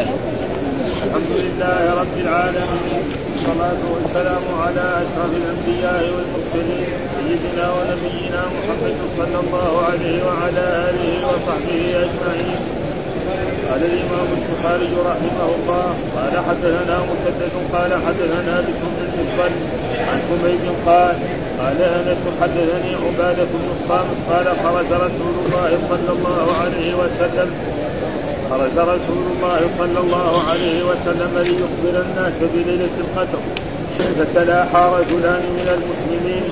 الحمد لله رب العالمين والصلاة والسلام على أشرف الأنبياء والمرسلين سيدنا ونبينا محمد صلى الله عليه وعلى آله وصحبه أجمعين. قال الإمام البخاري رحمه الله قال حدثنا مسدس قال حدثنا بسم المفضل عن حميد قال قال أنس حدثني عبادة بن الصامت قال خرج رسول الله صلى الله عليه وسلم خرج رسول الله صلى الله عليه وسلم ليخبر الناس بليلة القدر. فتلاحى رجلان من المسلمين.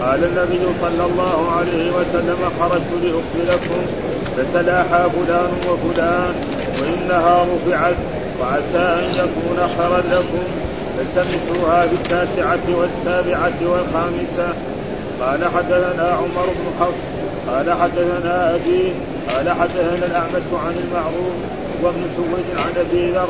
قال النبي صلى الله عليه وسلم خرجت لأخبركم. فتلاحى فلان وفلان وإنها رفعت وعسى أن يكون خيرا لكم. فالتمسوها بالتاسعة والسابعة والخامسة. قال حدثنا عمر بن حفص قال حدثنا أبي قال حدثنا الأعمش عن المعروف وابن سويد عن أبي ذر.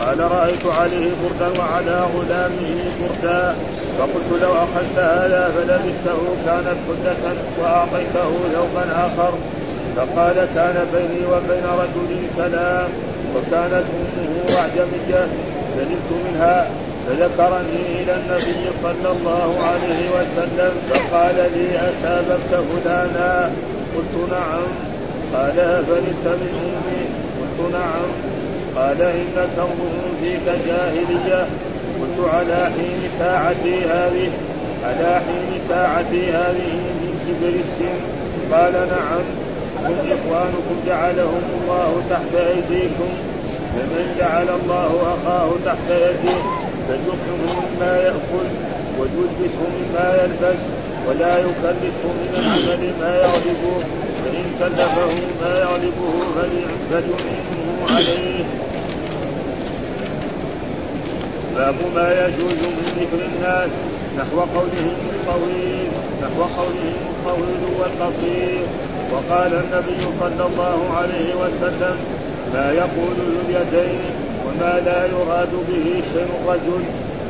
قال رأيت عليه بردا وعلى غلامه بردا. فقلت لو أخذت هذا فلبسته كانت حدة وأعطيته ثوبا آخر. فقال كان بيني وبين رجل سلام وكانت أمه أعجمية. سلمت منها فذكرني إلى النبي صلى الله عليه وسلم فقال لي أساببت فلانا؟ قلت نعم. قال أفلست من أمي قلت نعم. قال إنك امرؤ فيك جاهلية. قلت على حين ساعتي هذه. على حين ساعتي هذه من كبر السن. قال نعم. هم إخوانكم جعلهم الله تحت أيديكم. فمن جعل الله أخاه تحت يده فليطعمه مما يأكل ويلبسه مما يلبس ولا يكلفه من العمل ما يغلبه. فإن كلفه ما يغلبه فليعينه عليه. باب ما يجوز من ذكر الناس نحو قولهم الطويل نحو قولهم الطويل والقصير. وقال النبي صلى الله عليه وسلم ما يقول ذو اليدين وما لا يراد به شيء الرجل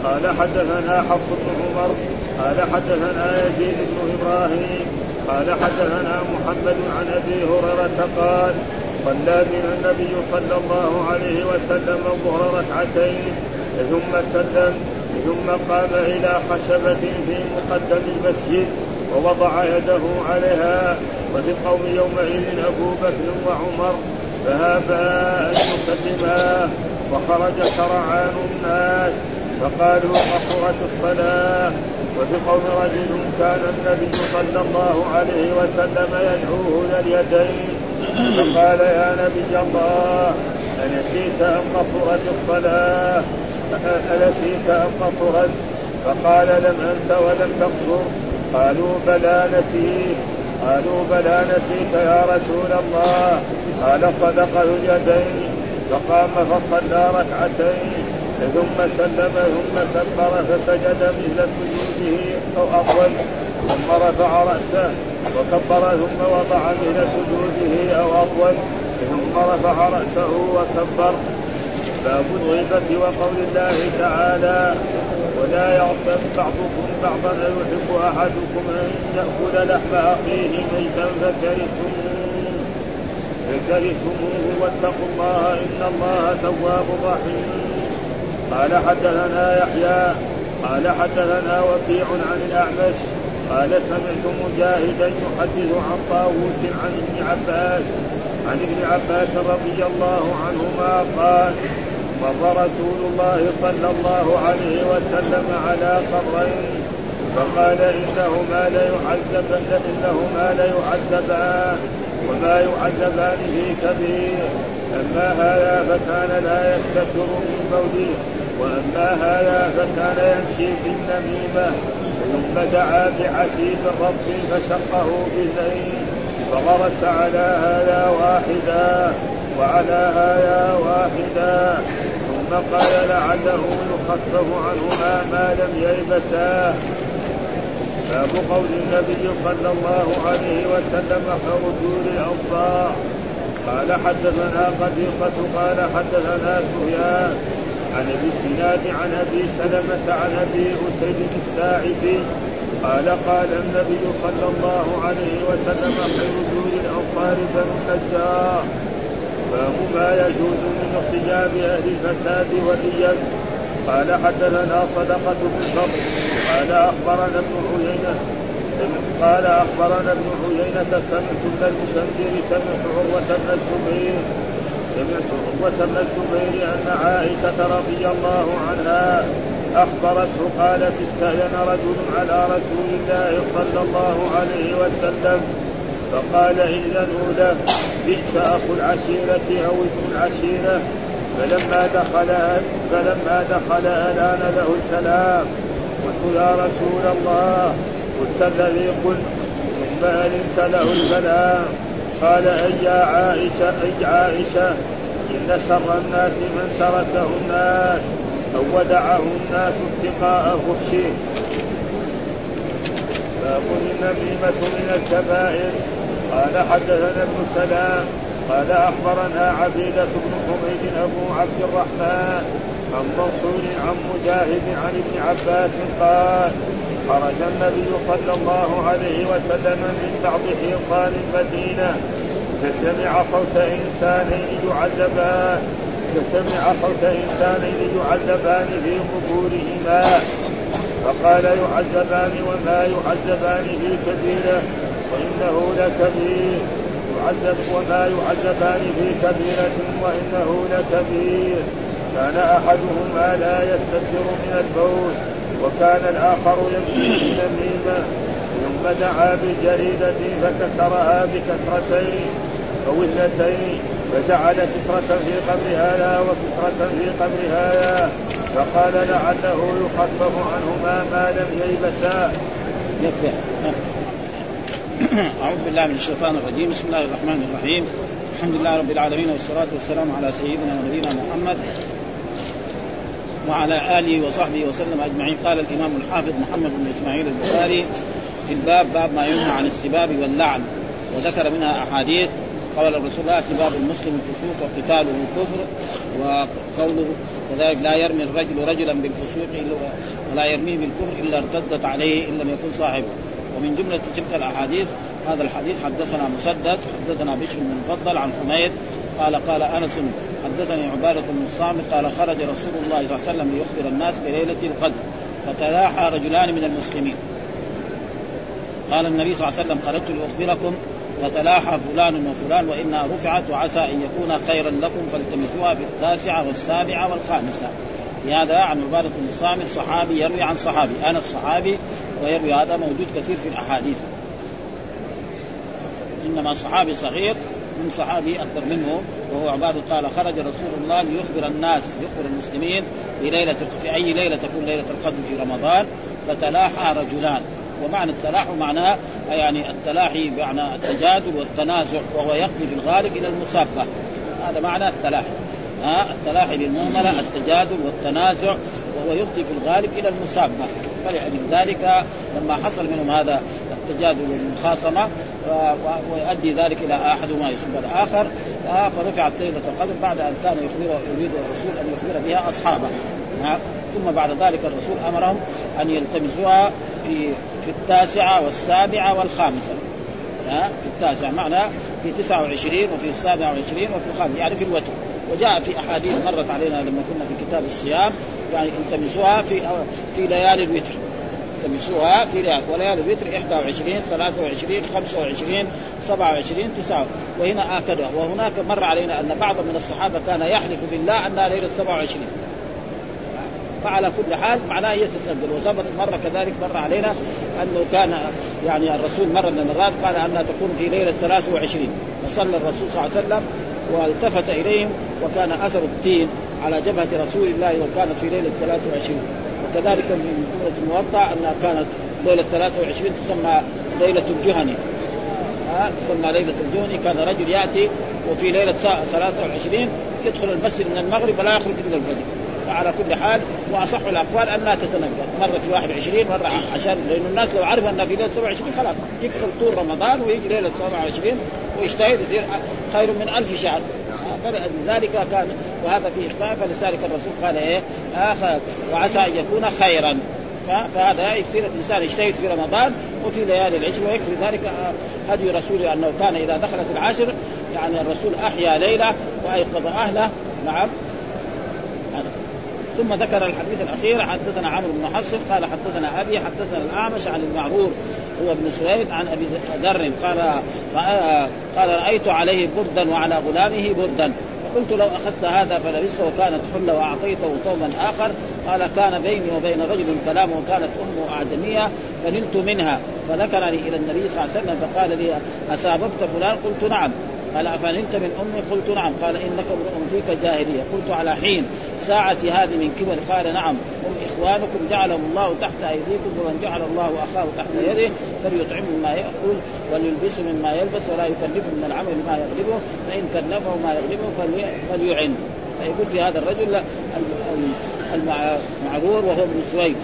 قال حدثنا حفص بن عمر قال حدثنا يزيد بن إبراهيم قال حدثنا محمد عن أبي هريرة قال صلى بنا النبي صلى الله عليه وسلم الظهر ركعتين ثم سلم ثم قام إلى خشبة في مقدم المسجد ووضع يده عليها وفي القوم يومئذ أبو بكر وعمر فهابا أن يسلما وخرج سرعان الناس فقالوا قصرت الصلاة. وفي قوم رجل كان النبي صلى الله عليه وسلم يدعوه ذا اليدين. فقال يا نبي الله أنسيت أم قصرت الصلاة؟ أنسيت أم قصرت؟ فقال لم أنس ولم تقصر. قالوا بلى نسيت. قالوا بلى نسيت يا رسول الله. قال صدق اليدين. فقام فصلى ركعتين. ثم سلم ثم كبر فسجد مثل سجوده أو افضل ثم رفع رأسه وكبر ثم وضع مثل سجوده أو افضل ثم رفع رأسه وكبر. باب الغيبة وقول الله تعالى ولا يغتب بعضكم بعضا أيحب أحدكم أن يأكل لحم أخيه ميتا فكرهتموه فكرهتموه واتقوا الله إن الله تواب رحيم. قال حدثنا يحيى قال حدثنا وكيع عن الأعمش قال سمعت مجاهدا يحدث عن طاووس عن ابن عباس عن ابن عباس رضي الله عنهما قال مر رسول الله صلى الله عليه وسلم على قبرين فقال إنهما ليعذبن إنهما ليعذبان وما يعذبان في كبير أما هذا فكان لا يستتر من بوله وأما هذا فكان يمشي في النميمة ثم دعا بعسيف الرب فشقه باثنين فغرس على هذا واحدا وعلى هذا واحدا. ثم قال لعله يخفف عنهما ما لم يلبسا. باب قول النبي صلى الله عليه وسلم كرجول الانصار قال حدثنا قديصة قال حدثنا سفيان عن أبي الزناد عن أبي سلمة عن أبي أسيد الساعدي قال قال النبي صلى الله عليه وسلم خير جود الأنصار بنو النجار باب ما يجوز من احتجاب أهل الفساد والرياء قال حدثنا صدقة بن الفضل قال أخبرنا ابن عيينة قال أخبرنا ابن عيينة سمعت ابن المسندر سمعت عروة بن الزبير سمعت بن الزبير أن عائشة رضي الله عنها أخبرته قالت استأذن رجل على رسول الله صلى الله عليه وسلم فقال إذنوا له بئس أخو العشيرة أو ابن العشيرة. فلما دخل فلما دخل ألآن له الكلام. قلت يا رسول الله قلت الذي قلت ثم ألنت له الكلام؟ قال أي عائشة أي عائشة إن شر الناس من تركه الناس أو ودعه الناس اتقاء فحشه باب النميمة من الكبائر. قال حدثنا ابن سلام قال أخبرنا عبيدة بن حميد أبو عبد الرحمن عن منصور عن مجاهد عن ابن عباس قال خرج النبي صلى الله عليه وسلم من بعض حيطان المدينة فسمع صوت إنسانين يعذبان فسمع صوت إنسانين يعذبان في قبورهما. فقال يعذبان وما يعذبان في كبيرة وإنه لكبير. يعذب وما يعذبان في كبيرة وإنه لكبير. كان أحدهما لا يستكثر من البول وكان الآخر يمشي بالنميمة ثم دعا بجريدة فكسرها بكسرتين. أو اثنتين فجعل كسرة في قبر هذا وكسرة في قبر هذا فقال لعله يخفف عنهما ما لم ييبسا. يكفي. أعوذ بالله من الشيطان الرجيم. بسم الله الرحمن الرحيم. الحمد لله رب العالمين والصلاة والسلام على سيدنا ونبينا محمد وعلى آله وصحبه وسلم أجمعين. قال الإمام الحافظ محمد بن إسماعيل البخاري في الباب باب ما ينهى عن السباب واللعن وذكر منها أحاديث. قال الرسول الله سباب المسلم الفسوق وقتاله كفر وقوله كذلك لا يرمي الرجل رجلا بالفسوق ولا يرميه بالكفر إلا ارتدت عليه إن لم يكن صاحبه. ومن جملة تلك الأحاديث هذا الحديث حدثنا مسدد حدثنا بشر بن المفضل عن حميد قال قال أنس حدثني عبادة بن الصامت قال خرج رسول الله صلى الله عليه وسلم ليخبر الناس بليلة القدر فتلاحى رجلان من المسلمين. قال النبي صلى الله عليه وسلم خرجت لأخبركم فتلاحى فلان وفلان وإنها رفعت وعسى أن يكون خيرا لكم فالتمسوها في التاسعة والسابعة والخامسة. في هذا عن عبادة بن الصامت صحابي يروي عن صحابي أنا الصحابي ويروي هذا موجود كثير في الأحاديث. إنما صحابي صغير من صحابي أكبر منه وهو عبادة قال خرج رسول الله ليخبر الناس يخبر المسلمين في ليلة في أي ليلة تكون ليلة القدر في رمضان فتلاحى رجلان. ومعنى التلاحي معناه يعني التلاحي بمعنى التجادل والتنازع وهو يقضي في الغالب إلى المسابه هذا معنى التلاحي. ها؟ التلاحي للمهمله التجادل والتنازع وهو يفضي في الغالب إلى المسابه فلأجل ذلك لما حصل منهم هذا التجادل والمخاصمة ويؤدي ذلك إلى أحدهما يسب الآخر فرفعت ليلة القدر بعد أن كان يخبر يريد الرسول أن يخبر بها أصحابه. ثم بعد ذلك الرسول أمرهم أن يلتمسوها في في التاسعة والسابعة والخامسة. ها؟ في التاسع معنى في 29 وفي السابعة والعشرين وفي الخامسة يعني في الوتر. وجاء في أحاديث مرت علينا لما كنا في كتاب الصيام يعني التمسوها في في ليالي الوتر. التمسوها في ليالي وليالي الوتر 21 23 25 27 9 وهنا آكد وهناك مر علينا أن بعض من الصحابة كان يحلف بالله أنها ليلة 27 فعلى كل حال معناه هي تتنزل وثبت مرة كذلك مر علينا أنه كان يعني الرسول مرة من المرات قال انها تكون في ليلة 23 فصلى الرسول صلى الله عليه وسلم والتفت إليهم وكان أثر التين على جبهة رسول الله كانت في ليلة 23 وكذلك من جمله الموضع أنها كانت ليلة 23 تسمى ليلة الجهني. تسمى ليلة الجهني. كان رجل يأتي وفي ليلة 23 يدخل المسجد من المغرب ولا يخرج إلا الفجر. فعلى كل حال وأصح الأقوال انها تتنقل مرة في 21 مرة عشان لأنه الناس لو عرفوا انها في ليلة 27 خلاص يكفل طول رمضان ويجي ليلة 27 ويجتهد يصير خير من ألف شهر. فلذلك كان وهذا في إخفاء فلذلك الرسول قال إيه؟ آخر وعسى أن يكون خيرا. فهذا يكفي الإنسان يجتهد في رمضان وفي ليالي العشر ويكفي ذلك هدي رسوله أنه كان إذا دخلت العشر يعني الرسول أحيا ليلة وأيقظ أهله. نعم. ثم ذكر الحديث الأخير حدثنا عمرو بن حفص قال حدثنا أبي حدثنا الأعمش عن المعرور هو ابن سويد عن أبي ذر قال قال رأيت عليه بردا وعلى غلامه بردا. فقلت لو أخذت هذا فلبسته وكانت حله وأعطيته ثوبا آخر. قال كان بيني وبين رجل كلام وكانت أمه اعجميه فنلت منها. فذكرني إلى النبي صلى الله عليه وسلم فقال لي أساببت فلان؟ قلت نعم. قال افننت من أمي؟ قلت نعم. قال إنك امرؤ فيك جاهلية. قلت على حين ساعتي هذه من كبر. قال نعم. هم إخوانكم جعلهم الله تحت أيديكم ومن جعل الله أخاه تحت يده فليطعم مما يأكل وليلبس مما يلبس ولا يكلف من العمل ما يغلبه فإن كلفه ما يغلبه فليعن. فيقول في هذا الرجل المعرور وهو ابن سويد.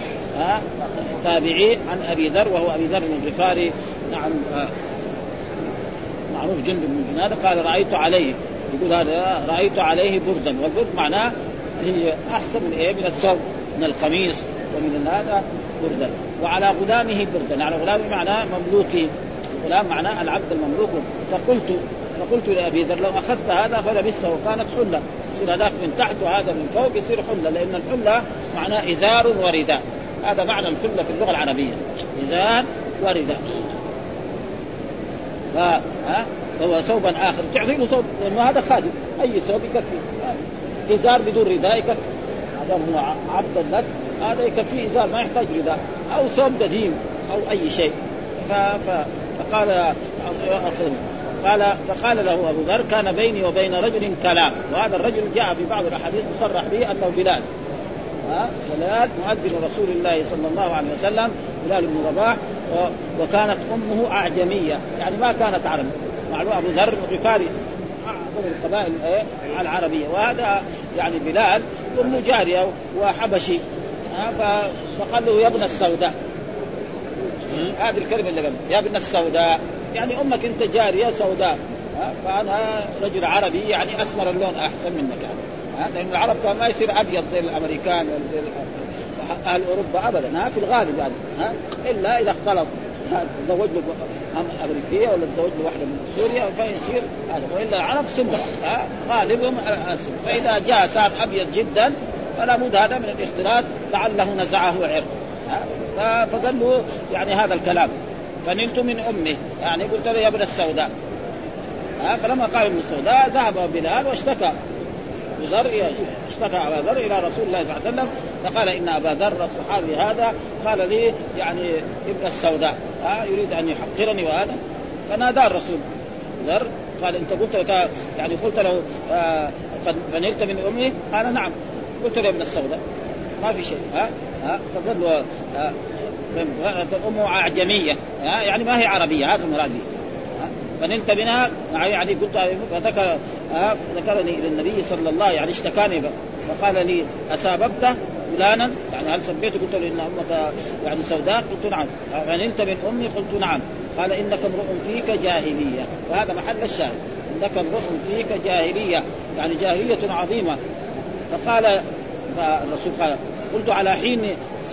تابعي عن أبي ذر وهو أبي ذر الغفاري نعم معروف جند بن جناده قال رأيت عليه. يقول هذا رأيت عليه بردا. والبرد معناه هي أحسن من إيه؟ من الثوب من القميص ومن هذا بردا. وعلى غلامه بردا. على غلامه معناه مملوكه. غلام معناه العبد المملوك. فقلت فقلت لأبي ذر لو أخذت هذا فلبسته. وكانت حلة. يصير هذاك من تحت وهذا من فوق يصير حلة. لأن الحلة معناه إزار ورداء. هذا معنى الحلة في اللغة العربية. إزار ورداء. ف... ها؟ هو ثوبا آخر. تعطي له ثوب لأنه هذا خادم. أي ثوب يكفي؟ إزار بدون رداء يكفي. هذا هو عبد لك. هذا يكفي إزار ما يحتاج رداء أو ثوب قديم أو أي شيء. ف... ف... فقال قال فقال له أبو ذر كان بيني وبين رجل كلام. وهذا الرجل جاء في بعض الأحاديث مصرح به أنه بلال. ها؟ بلال مؤذن رسول الله صلى الله عليه وسلم بلال بن رباح وكانت أمه أعجمية. يعني ما كانت عربيه معلوم أبو ذر غفاري. أعظم القبائل إيه؟ العربية. وهذا يعني بلال امه جارية وحبشي فقال له يا ابن السوداء. هذه الكلمة اللي قال يا ابن السوداء. يعني أمك أنت جارية سوداء فأنا رجل عربي يعني أسمر اللون أحسن منك يعني لأن العرب كان ما يصير أبيض زي الأمريكان ولا زي أهل أوروبا ابدا ها؟ في الغالب يعني ها؟ إلا إذا اختلط تزوج له أمريكية ولا تزوج واحدة من سوريا فيصير هذا؟ وإلا العرب سمره غالبهم السمر فإذا جاء صار أبيض جدا فلا بد هذا من الاختلاط لعله نزعه عرق. فقال له يعني هذا الكلام. فنلت من امه يعني قلت له يا ابن السوداء. فلما قال ابن السوداء ذهب بلال واشتكى. ذر اشتكى أبا ذر إلى رسول الله صلى الله عليه وسلم فقال إن أبا ذر الصحابي هذا قال لي يعني ابن السوداء. ها يريد أن يحقرني وهذا. فنادى الرسول ذر قال أنت قلت لك يعني قلت له آه فنلت من أمي؟ قال نعم. قلت له ابن السوداء. ما في شيء. ها ها آه امه أعجمية. ها يعني ما هي عربية هذا المراد فنلت منها يعني قلت فذكر آه ذكرني إلى النبي صلى الله يعني اشتكاني فقال لي اساببت فلانا؟ يعني هل سبيته قلت له إن أمك يعني سوداء؟ قلت نعم. فنلت من أمي؟ قلت نعم. قال إنك امرؤ فيك جاهلية. وهذا محل الشاهد. إنك امرؤ فيك جاهلية. يعني جاهلية عظيمة. فقال فالرسول قال قلت على حين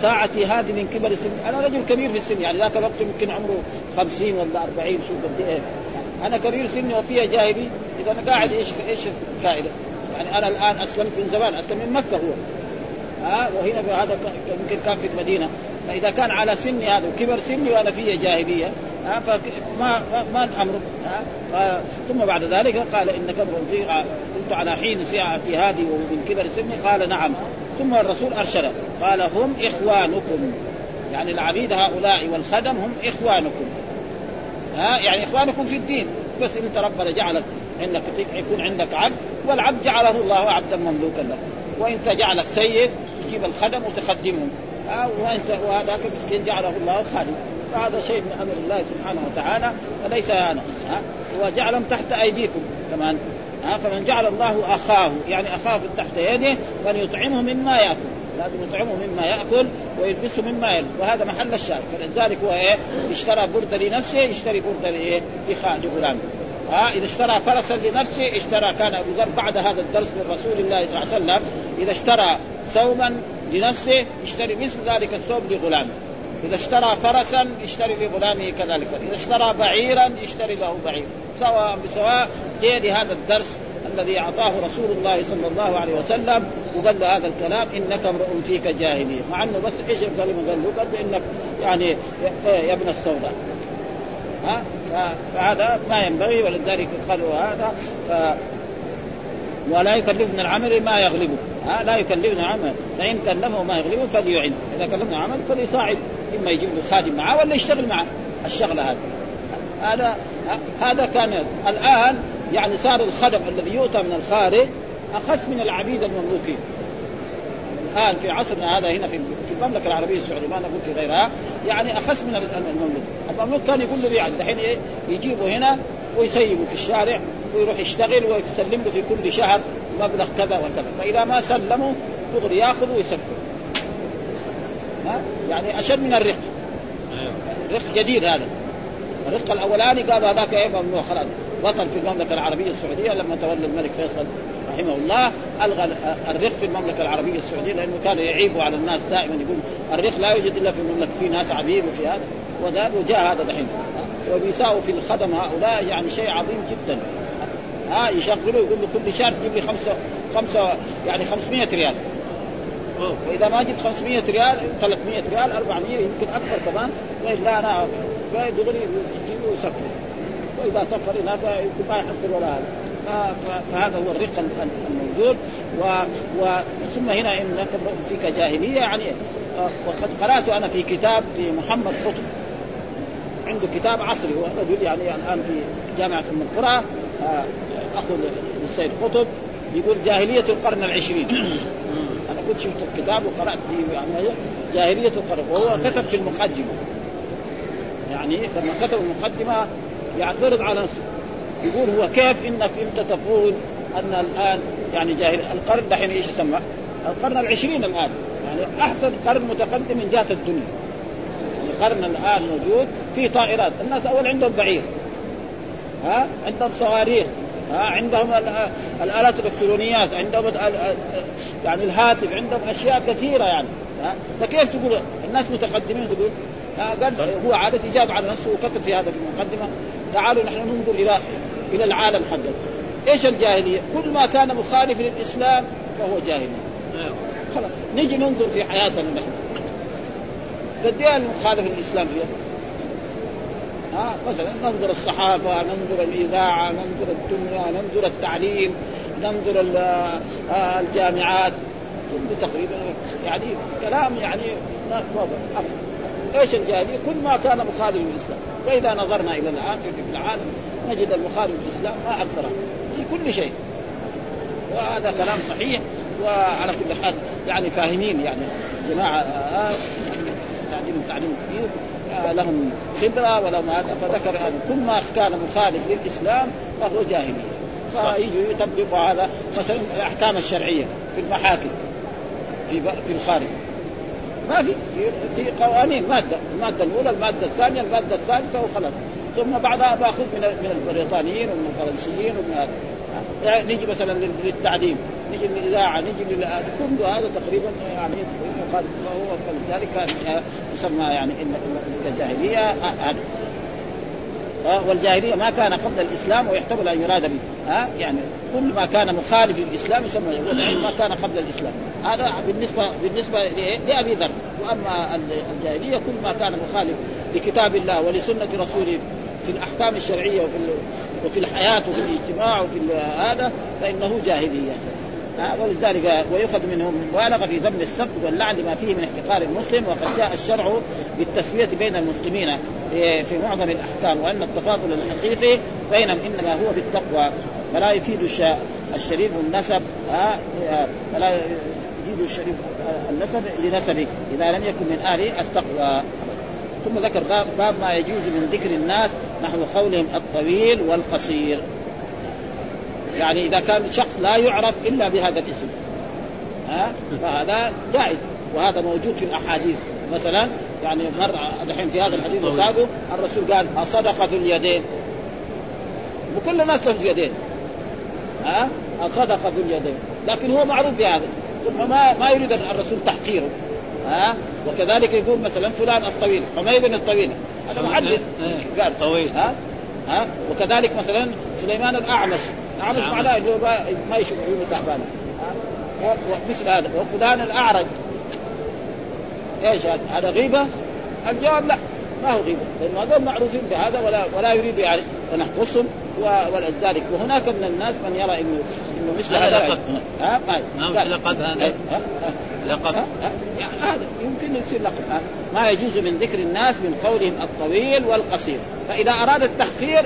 ساعتي هذه من كبر السن أنا رجل كبير في السن يعني ذاك الوقت يمكن عمره خمسين ولا أربعين شوف قد إيه. أنا كبير سني وفيها جاهلي إذا أنا قاعد إيش إيش الفائدة؟ يعني أنا الآن اسلمت من زمان أسلم من مكة هو. ها؟ أه وهنا هذا يمكن كان في المدينة. فإذا كان على سني هذا وكبر سني وأنا فيه جاهليه ها؟ فما ما الأمر ها؟ ثم بعد ذلك قال إنك أمر قلت على حين ساعتي هذه ومن كبر سني قال نعم. ثم الرسول أرشد قال هم إخوانكم. يعني العبيد هؤلاء والخدم هم إخوانكم. ها يعني إخوانكم في الدين. بس انت ربنا جعلك إنك يكون عندك عبد والعبد جعله الله عبدا مملوكا له. وانت جعلك سيد تجيب الخدم وتخدمهم ها وانت وهذاك المسكين جعله الله خادم. فهذا شيء من أمر الله سبحانه وتعالى فليس أنا ها وجعلهم تحت أيديكم كمان. ها فمن جعل الله أخاه يعني أخاه تحت يده فليطعمه مما يأكل. لازم يطعمه مما يأكل ويلبسه مما يلبس. وهذا محل الشاهد. فلذلك هو إيه؟ اشترى برده لنفسه يشتري برده لايه؟ لغلامه ها إذا اشترى فرسا لنفسه اشترى كان أبو ذر بعد هذا الدرس من رسول الله صلى الله عليه وسلم إذا اشترى ثوبا لنفسه يشتري مثل ذلك الثوب لغلامه إذا اشترى فرسا يشتري لغلامه كذلك. إذا اشترى بعيرا يشتري له بعير. سواء بسواء ليه لهذا الدرس الذي أعطاه رسول الله صلى الله عليه وسلم وقال له هذا الكلام إنك امرؤ فيك جاهلية. مع إنه بس إيش الكلمة قال له؟ قال له إنك يعني يا ابن السوداء. ها؟ فهذا ما ينبغي ولذلك قالوا هذا. ف ولا يكلفنا العمل ما يغلبه. ها؟ لا يكلفنا عمل فإن كلفه ما يغلبه فليعن. إذا كلفنا عمل فليساعد إما يجيب له خادم معه ولا يشتغل معه. الشغلة هذه. هذا هذا كان الآن يعني صار الخدم الذي يؤتى من الخارج أخس من العبيد المملوكين الآن في عصرنا هذا هنا في المملكة العربية السعودية ما نقول في غيرها يعني أخس من المملوك، المملوك كان يقول له يعني دحين إيه يجيبه هنا ويسيبه في الشارع ويروح يشتغل ويسلم له في كل شهر مبلغ كذا وكذا، فإذا ما سلمه دغري يأخذ ويسفر. ها؟ يعني أشد من الرق. الرق جديد هذا. الرق الأولاني قال هذاك إيه ممنوع خلاص بطل في المملكة العربية السعودية لما تولى الملك فيصل رحمه الله ألغى الرق في المملكة العربية السعودية لأنه كان يعيب على الناس دائما يقول الرق لا يوجد إلا في المملكة في ناس عبيد وفي هذا. وذا وجاء هذا دحين وبيساووا في الخدم هؤلاء يعني شيء عظيم جدا. ها يشغلوا يقول له كل شهر تجيب لي خمسة خمسة يعني 500 ريال. وإذا ما جبت 500 ريال 300 ريال 400 يمكن أكثر كمان والا أنا دغري يجيبه ويسفر وإذا سفر هناك ما يحصل ولا هذا فهذا هو الرق الموجود. و... و... ثم هنا انك فيك جاهلية يعني وقد قرأت أنا في كتاب لمحمد قطب. عنده كتاب عصري هو رجل يعني الآن في جامعة أم القرى. أخو السيد قطب. يقول جاهلية القرن العشرين. أنا كنت شفت الكتاب وقرأت فيه يعني جاهلية القرن وهو كتب في المقدمة. يعني لما كتب المقدمة يعترض على نفسه. يقول هو كيف إنك أنت تقول أن الآن يعني جاهل القرن دحين إيش يسمى؟ القرن العشرين الآن. يعني أحسن قرن متقدم من جهة الدنيا. يعني القرن الآن موجود في طائرات. الناس أول عندهم بعير. ها؟ عندهم صواريخ. ها؟ عندهم الآلات الإلكترونيات. عندهم يعني الهاتف. عندهم أشياء كثيرة يعني. ها؟ فكيف تقول؟ الناس متقدمين تقول. قال هو عادة إجابة على نفسه وكتب في هذا في المقدمة. تعالوا نحن ننظر إلى إلى العالم حقنا إيش الجاهلية؟ كل ما كان مخالف للإسلام فهو جاهلية خلاص نجي ننظر في حياتنا نحن قد إيه المخالف للإسلام فيها؟ ها مثلا ننظر الصحافة، ننظر الإذاعة، ننظر الدنيا، ننظر التعليم، ننظر الجامعات كله تقريبا يعني كلام يعني إيش الجاهلية؟ كل ما كان مخالف للإسلام، وإذا نظرنا إلى الان في العالم نجد المخالف للاسلام ما اكثره في كل شيء. وهذا كلام صحيح وعلى كل حال يعني فاهمين يعني جماعة آه تعليم تعليم كبير آه لهم خبرة ولهم هذا. فذكر هذا كل ما كان مخالف للإسلام فهو جاهلية. فيجوا يطبقوا هذا مثلا الأحكام الشرعية في المحاكم في في الخارج. ما في في, قوانين مادة المادة الأولى المادة الثانية المادة الثالثة وخلاص. ثم بعدها باخذ من من البريطانيين ومن الفرنسيين ومن هذا. يعني نجي مثلا للتعليم. نجي للإذاعة نجي كل هذا تقريبا يعني مخالف وهو فلذلك كان يسمى يعني إن الجاهلية هذا والجاهلية ما كان قبل الإسلام ويحتمل أن يراد به. ها يعني كل ما كان مخالف للإسلام يسمى ما كان قبل الإسلام. هذا بالنسبة بالنسبة لأبي ذر. وأما الجاهلية كل ما كان مخالف لكتاب الله ولسنة رسوله في الأحكام الشرعية وفي وفي الحياة وفي الاجتماع وفي هذا فإنه جاهلية. ولذلك ويؤخذ منهم مبالغة في ذم السب واللعن لما فيه من احتقار المسلم وقد جاء الشرع بالتسوية بين المسلمين في معظم الأحكام وأن التفاضل الحقيقي بينهم إنما هو بالتقوى فلا يفيد الشريف النسب فلا يفيد الشريف النسب لنسبه إذا لم يكن من أهل التقوى. ثم ذكر باب ما يجوز من ذكر الناس نحو قولهم الطويل والقصير. يعني إذا كان شخص لا يعرف إلا بهذا الاسم. ها؟ فهذا جائز. وهذا موجود في الأحاديث. مثلا يعني مر الحين في هذا الحديث وساقه الرسول قال الصدقه ذو اليدين. وكل الناس لهم يدين. ها؟ الصدقه ذو اليدين. لكن هو معروف بهذا. ثم ما ما يريد الرسول تحقيره. ها؟ وكذلك يقول مثلا فلان الطويل حميد الطويل. هذا محدث. إيه. قال طويل. ها؟ ها؟ وكذلك مثلا سليمان الأعمش. الاعمش معناه إنه ما يشوف عيونه تعبانه ومثل هذا وفلان الأعرج. إيش هذا؟ غيبة؟ الجواب لا ما هو غيبة. لأن هذول معروفين بهذا ولا ولا يريد يعني ان يحفظهم ولذلك. وهناك من الناس من يرى انه إنه مثل هذا لقب ها؟ ما لقب هذا؟ لقب يعني هذا يمكن يصير لقب ما يجوز من ذكر الناس من قولهم الطويل والقصير. فإذا أراد التحقير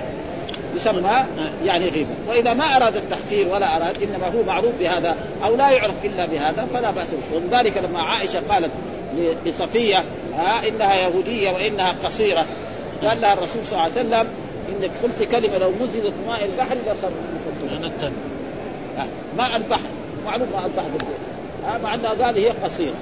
يسمى يعني غيبة. وإذا ما أراد التحقير ولا أراد إنما هو معروف بهذا أو لا يعرف إلا بهذا فلا بأس به. ولذلك لما عائشة قالت لصفية ها إنها يهودية وإنها قصيرة. قال لها الرسول صلى الله عليه وسلم إنك قلت كلمة لو مزجت ماء البحر لخرج ماء البحر. معلوم ماء البحر ها مع أنها قال هي قصيرة.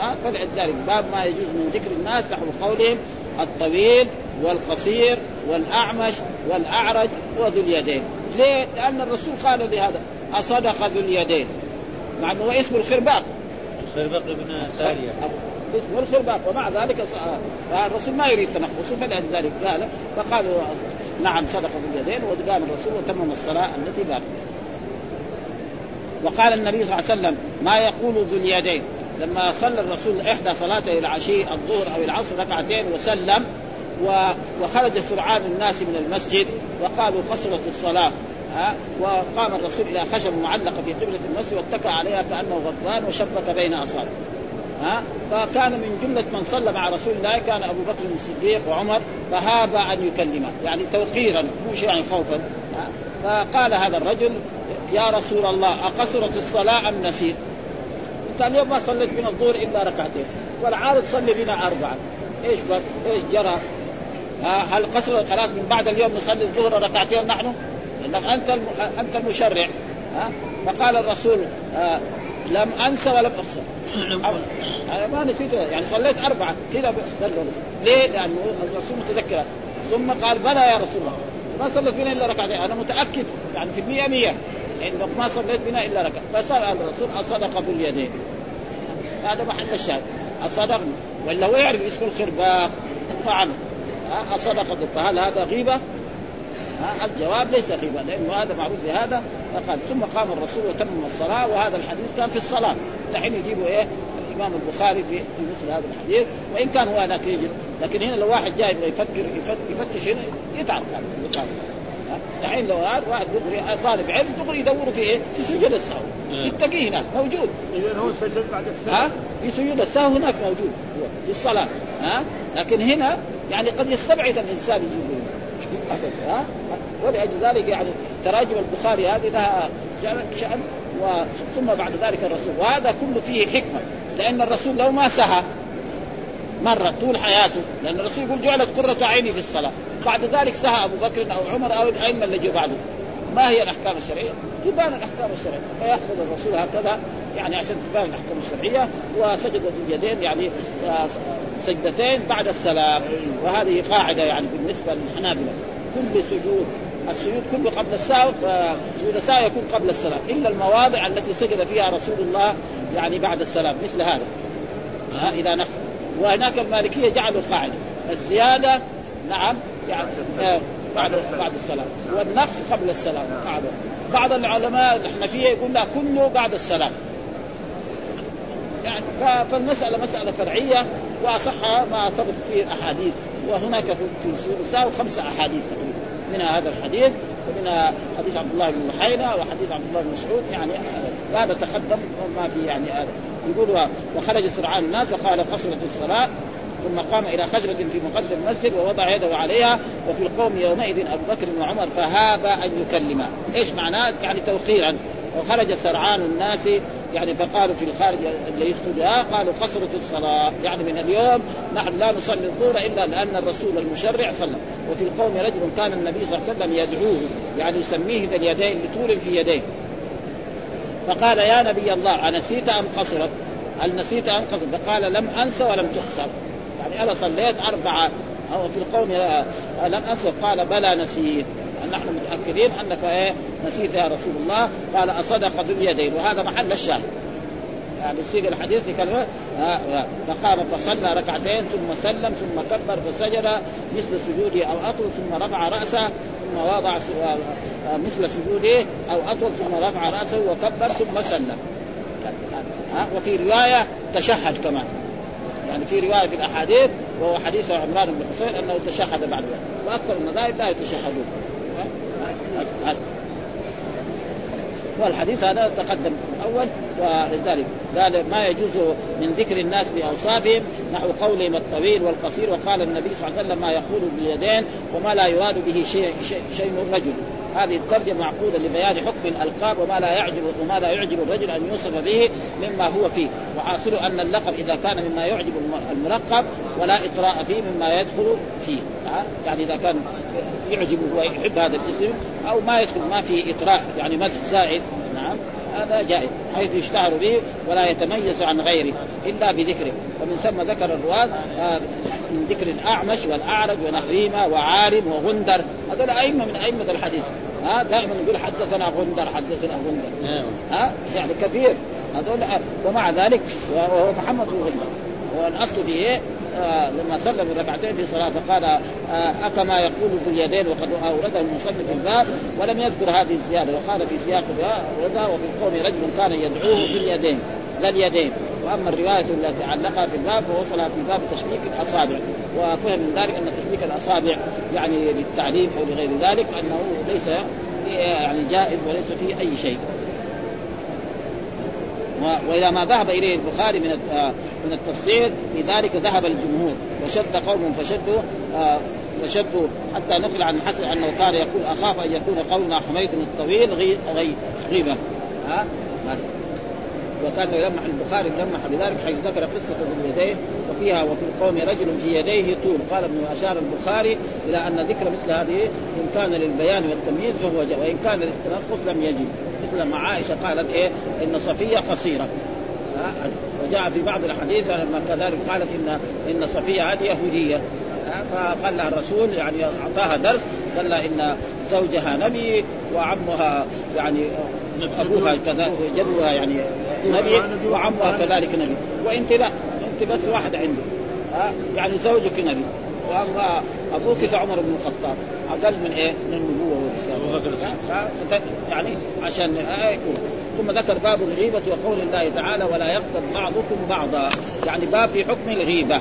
ها فلذلك باب ما يجوز من ذكر الناس نحو قولهم. الطويل والقصير والأعمش والأعرج وذو اليدين. ليه؟ لأن الرسول قال لهذا أصدق ذو اليدين. مع أنه هو اسمه الخرباق. الخرباق ابن ساريه اسمه الخرباق ومع ذلك الرسول ما يريد تنقصه فلذلك قال فقالوا نعم صدق ذو اليدين وقام الرسول وتمم الصلاة التي بعد وقال النبي صلى الله عليه وسلم ما يقول ذو اليدين. لما صلى الرسول إحدى صلاته العشي الظهر أو العصر ركعتين وسلم وخرج سرعان الناس من المسجد وقالوا قصرت الصلاة. ها؟ وقام الرسول إلى خشب معلقة في قبلة المسجد واتكى عليها كأنه غضبان وشبك بين أصابعه. ها؟ فكان من جملة من صلى مع رسول الله كان أبو بكر الصديق وعمر فهاب أن يكلمه. يعني توقيرا مش يعني خوفا. فقال هذا الرجل يا رسول الله أقصرت الصلاة أم نسيت؟ انت اليوم ما صليت من الظهر إلا ركعتين والعاده تصلي بنا أربعة. إيش بك؟ إيش جرى؟ هل قصر خلاص من بعد اليوم نصلي الظهر ركعتين نحن؟ لانك أنت أنت المشرع. ها؟ فقال الرسول آه لم انسى ولم اخسر أنا ما نسيت يعني صليت أربعة كذا ليه؟ لأنه الرسول متذكر ثم قال بلى يا رسول الله. ما صليت بنا إلا ركعتين. أنا متأكد يعني في المية مية. انك ما صليت بنا إلا ركعة. فسأل الرسول أصدق ذو اليدين هذا محل الشاهد. أصدقنا. ولا هو يعرف اسم الخرباق؟ نعم أصدق فهل هذا غيبة؟ الجواب ليس غيبة لأنه هذا معروف بهذا. فقال ثم قام الرسول وتمم الصلاة وهذا الحديث كان في الصلاة. الحين يجيبوا إيه؟ الإمام البخاري في في مثل هذا الحديث. وإن كان هو هذاك يجب. لكن هنا لو واحد جاي يفكر يفتش هنا يتعب. البخاري الحين لو هذا واحد دغري طالب علم دغري يدور في إيه؟ في سجود السهو يتقيه هناك موجود. اذا هو سجد بعد السهو ها؟ في سجود السهو هناك موجود في الصلاة. ها؟ لكن هنا يعني قد يستبعد الإنسان يسجد. ها؟ ولأجل ذلك يعني تراجم البخاري هذه لها شأن ثم بعد ذلك الرسول. وهذا كله فيه حكمة لأن الرسول لو ما سهى مرة طول حياته لأن الرسول يقول جعلت قرة عيني في الصلاة. بعد ذلك سهى أبو بكر أو عمر أو الأئمة اللي جو بعده. ما هي الأحكام الشرعية؟ تبان الأحكام الشرعية. فيأخذ الرسول هكذا يعني عشان تبان الأحكام الشرعية وسجد اليدين يعني سجدتين بعد السلام. وهذه قاعدة يعني بالنسبة للحنابلة. كل سجود السجود كله قبل السهو سجود السهو يكون قبل السلام. إلا المواضع التي سجد فيها رسول الله يعني بعد السلام مثل هذا. ها إذا نفذ وهناك المالكية جعلوا قاعدة. الزيادة نعم يعني آه بعد بعد السلام. والنقص قبل السلام. قاعدة بعض العلماء الحنفيه يقول لا كله بعد السلام. يعني فالمسألة مسألة فرعية وأصح ما ثبت فيه الأحاديث. وهناك في السهو خمسة أحاديث تقريبا. منها هذا الحديث ومنها حديث عبد الله بن محينة وحديث عبد الله بن مسعود. يعني هذا تقدم ما في يعني هذا يقول وخرج سرعان الناس وقال قصرت الصلاة. ثم قام إلى خشبة في مقدم المسجد ووضع يده عليها وفي القوم يومئذ أبو بكر وعمر فهاب أن يكلما، إيش معناه؟ يعني توقيرا وخرج سرعان الناس يعني فقالوا في الخارج اللي يسجد قالوا قصرت الصلاة. يعني من اليوم نحن لا نصلي الظهر إلا لأن الرسول المشرع صلى. وفي القوم رجل كان النبي صلى الله عليه وسلم يدعوه يعني يسميه ذا اليدين لطول في يديه. فقال يا نبي الله أنسيت أم قصرت؟ هل نسيت أم قصرت؟ فقال لم أنس ولم تقصر. يعني أنا صليت أربعة أو في القوم لم انس قال بلى نسيت. نحن متأكدين أنك إيه؟ نسيت يا رسول الله. قال أصدق ذو اليدين. وهذا محل الشاهد. يعني سيق الحديث لكلمة فقام فصلى ركعتين ثم سلم ثم كبر فسجد مثل سجوده أو أطول ثم رفع رأسه ثم وضع مثل سجوده أو أطول ثم رفع رأسه وكبر ثم سلم. وفي رواية تشهد كمان. يعني في رواية في الأحاديث وهو حديث عمران بن حسين أنه تشهد بعد ذلك. وأكثر المذاهب لا يتشهدون. والحديث هذا تقدم الأول ولذلك قال ما يجوز من ذكر الناس بأوصافهم نحو قولهم الطويل والقصير وقال النبي صلى الله عليه وسلم ما يقول باليدين وما لا يراد به شيء شيء, شيء الرجل هذه الترجمة معقودة لبيان حكم الألقاب وما لا يعجب وما لا يعجب الرجل أن يوصف به مما هو فيه. وحاصل أن اللقب إذا كان مما يعجب الملقب ولا اطراء فيه مما يدخل فيه. يعني إذا كان يعجبه ويحب هذا الاسم أو ما يدخل ما فيه اطراء يعني مدح زائد. نعم. هذا جائز حيث يشتهر به ولا يتميز عن غيره إلا بذكره. ومن ثم ذكر الرواة آه، من ذكر الأعمش والأعرج ونهريمه وعارم وغندر. هذول أئمة من أئمة الحديث. ها دائما يقول حدثنا غندر حدثنا غندر. نعم. ها يعني كثير. هذول ومع ذلك وهو محمد بن غندر. والأصل فيه آه لما صلى بركعتين في صلاة فقال آه اكما يقول ذو اليدين وقد أورده المصنف في الباب ولم يذكر هذه الزيادة. وقال في سياق الرضا وفي القوم رجل كان يدعوه باليدين لا اليدين. وأما الرواية التي علقها في الباب فوصلها في باب تشبيك الاصابع وفهم من ذلك أن تشبيك الاصابع يعني للتعليم أو لغير ذلك أنه ليس يعني جائز وليس فيه أي شيء. وإلى ما ذهب إليه البخاري من آه، من التفسير في ذلك ذهب الجمهور وشد قوم فشدوا آه، فشدوا حتى نقل عن حسن أنه كان يقول أخاف أن يكون قولنا حميد الطويل غيبة. ها وكان يلمح البخاري يلمح بذلك حيث ذكر قصة اليدين وفيها وفي القوم رجل في يديه طول. قال ابن أشار البخاري إلى أن ذكر مثل هذه إن كان للبيان والتمييز فهو جاء وإن كان للتنقص لم يجب. مثل ما عائشة قالت إيه؟ إن صفية قصيرة. وجاء في بعض الأحاديث لما كذلك قالت ان إن صفية هذه يهودية. فقال لها الرسول يعني أعطاها درس قال لها إن زوجها نبي وعمها يعني أبوها كذا جدها يعني نبي وعمها كذلك نبي. وأنت لا أنت بس واحد عنده ها؟ يعني زوجك نبي. وأما أبوك فعمر بن الخطاب. أقل من إيه؟ من النبوة والرسالة. يعني عشان يكون ثم ذكر باب الغيبة وقول الله تعالى ولا يغتب بعضكم بعضا. يعني باب في حكم الغيبة.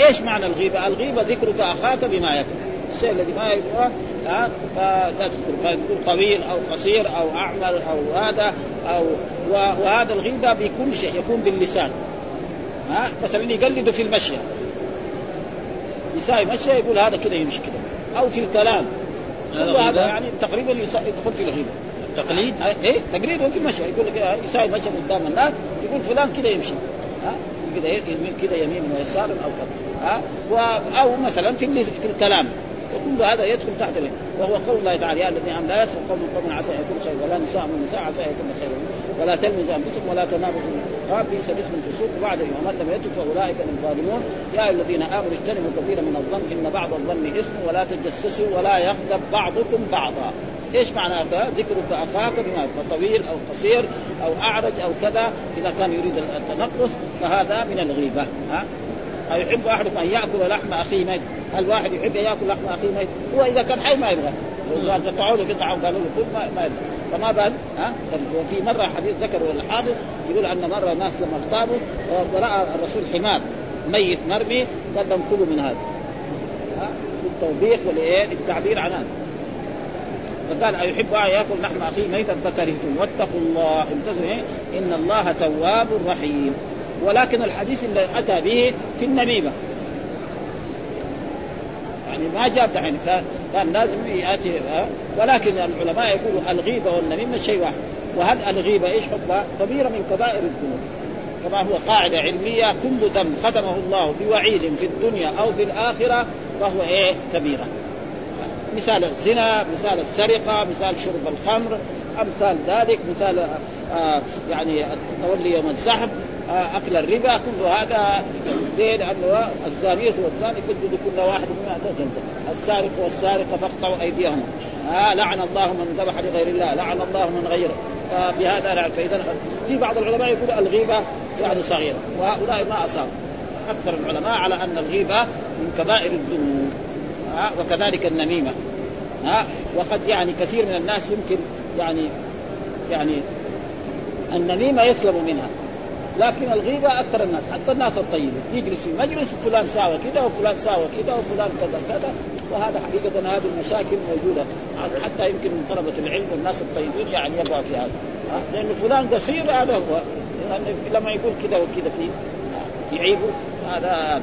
إيش معنى الغيبة؟ الغيبة ذكرك أخاك بما يكره. الشيء الذي ما يكره ها فلا تذكر فتقول طويل أو قصير أو اعمر أو هذا أو وهذا الغيبة بكل شيء يكون باللسان. ها؟ مثلا يقلد في المشي. يساوي مشي يقول هذا كذا يمشي كذا. أو في الكلام. كل هذا يعني تقريبا يدخل في الغيبة. تقليد؟ إيه؟ تقليد في المشي. يقول لك يساوي مشي قدام الناس يقول فلان كذا يمشي. ها؟ كذا يمين كذا يمين ويسار أو كذا. ها؟ أو مثلا في في الكلام. وكل هذا يدخل تحت وهو قول الله تعالى يا الذين آمنوا لا يسرق قوم قوم عسى يكون خير ولا نساء من نساء عسى يكون خيرا ولا تلمزوا أنفسكم ولا تنابزوا قال بئس الاسم الفسوق بعد ومن لم يتب فأولئك هم الظالمون؟ يا أيها الذين آمنوا اجتنبوا كثيرا من الظن إن بعض الظن إثم ولا تجسسوا ولا يغضب بعضكم بعضا. إيش معنى ذكرك أخاك بما طويل أو قصير أو أعرج أو كذا إذا كان يريد التنقص فهذا من الغيبة. ها؟ أيحب أحدكم أن يأكل لحم أخيه ميت؟ هل واحد يحب أن يأكل لحم أخيه ميت؟ هو إذا كان حي ما يبغى. قطعوا له قطعه وقالوا له كل ما, ما يبغى. فما بال ها؟ وفي مرة حديث ذكره الحافظ يقول أن مرة الناس لما اغتابوا ورأى الرسول حمار ميت مرمي قال لهم كلوا من هذا. للتوبيخ وللتعبير عن هذا. فقال أيحب أن يأكل لحم أخيه ميتا؟ فكرهتم. واتقوا الله. انتظروا إن الله تواب رحيم. ولكن الحديث اللي أتى به في النميمه يعني ما جاء دحين كان لازم يأتي ولكن العلماء يقولوا الغيبة والنميمه شيء واحد وهل الغيبة إيش حكمها؟ كبيره من كبائر الذنوب كما هو قاعدة علمية كل ذنب ختمه الله بوعيد في الدنيا أو في الآخرة فهو إيه؟ كبيرة. مثال الزنا، مثال السرقة، مثال شرب الخمر، أمثال ذلك، مثال آه يعني التولي يوم الزحف، أكل الربا كل هذا ليه؟ لأنه الزانية والزاني تجد كل واحد منهما جلده، السارق والسارقة فاقطعوا ايديهما آه لعن الله من ذبح لغير الله لعن الله من غيره. فبهذا لعن فاذا في بعض العلماء يقول الغيبة يعني صغيرة وهؤلاء ما أصابوا. أكثر العلماء على أن الغيبة من كبائر الذنوب. آه وكذلك النميمة. ها وقد يعني كثير من الناس يمكن يعني يعني النميمة يسلم منها. لكن الغيبة أكثر الناس حتى الناس الطيبه يجلس في مجلس فلان ساوى كذا وفلان ساوى كذا وفلان كذا كذا وهذا حقيقة هذه المشاكل موجودة. حتى يمكن من طلبة العلم والناس الطيبين يعني يقع في هذا. لأنه فلان قصير هذا هو. لما يقول كذا وكذا في في عيبه هذا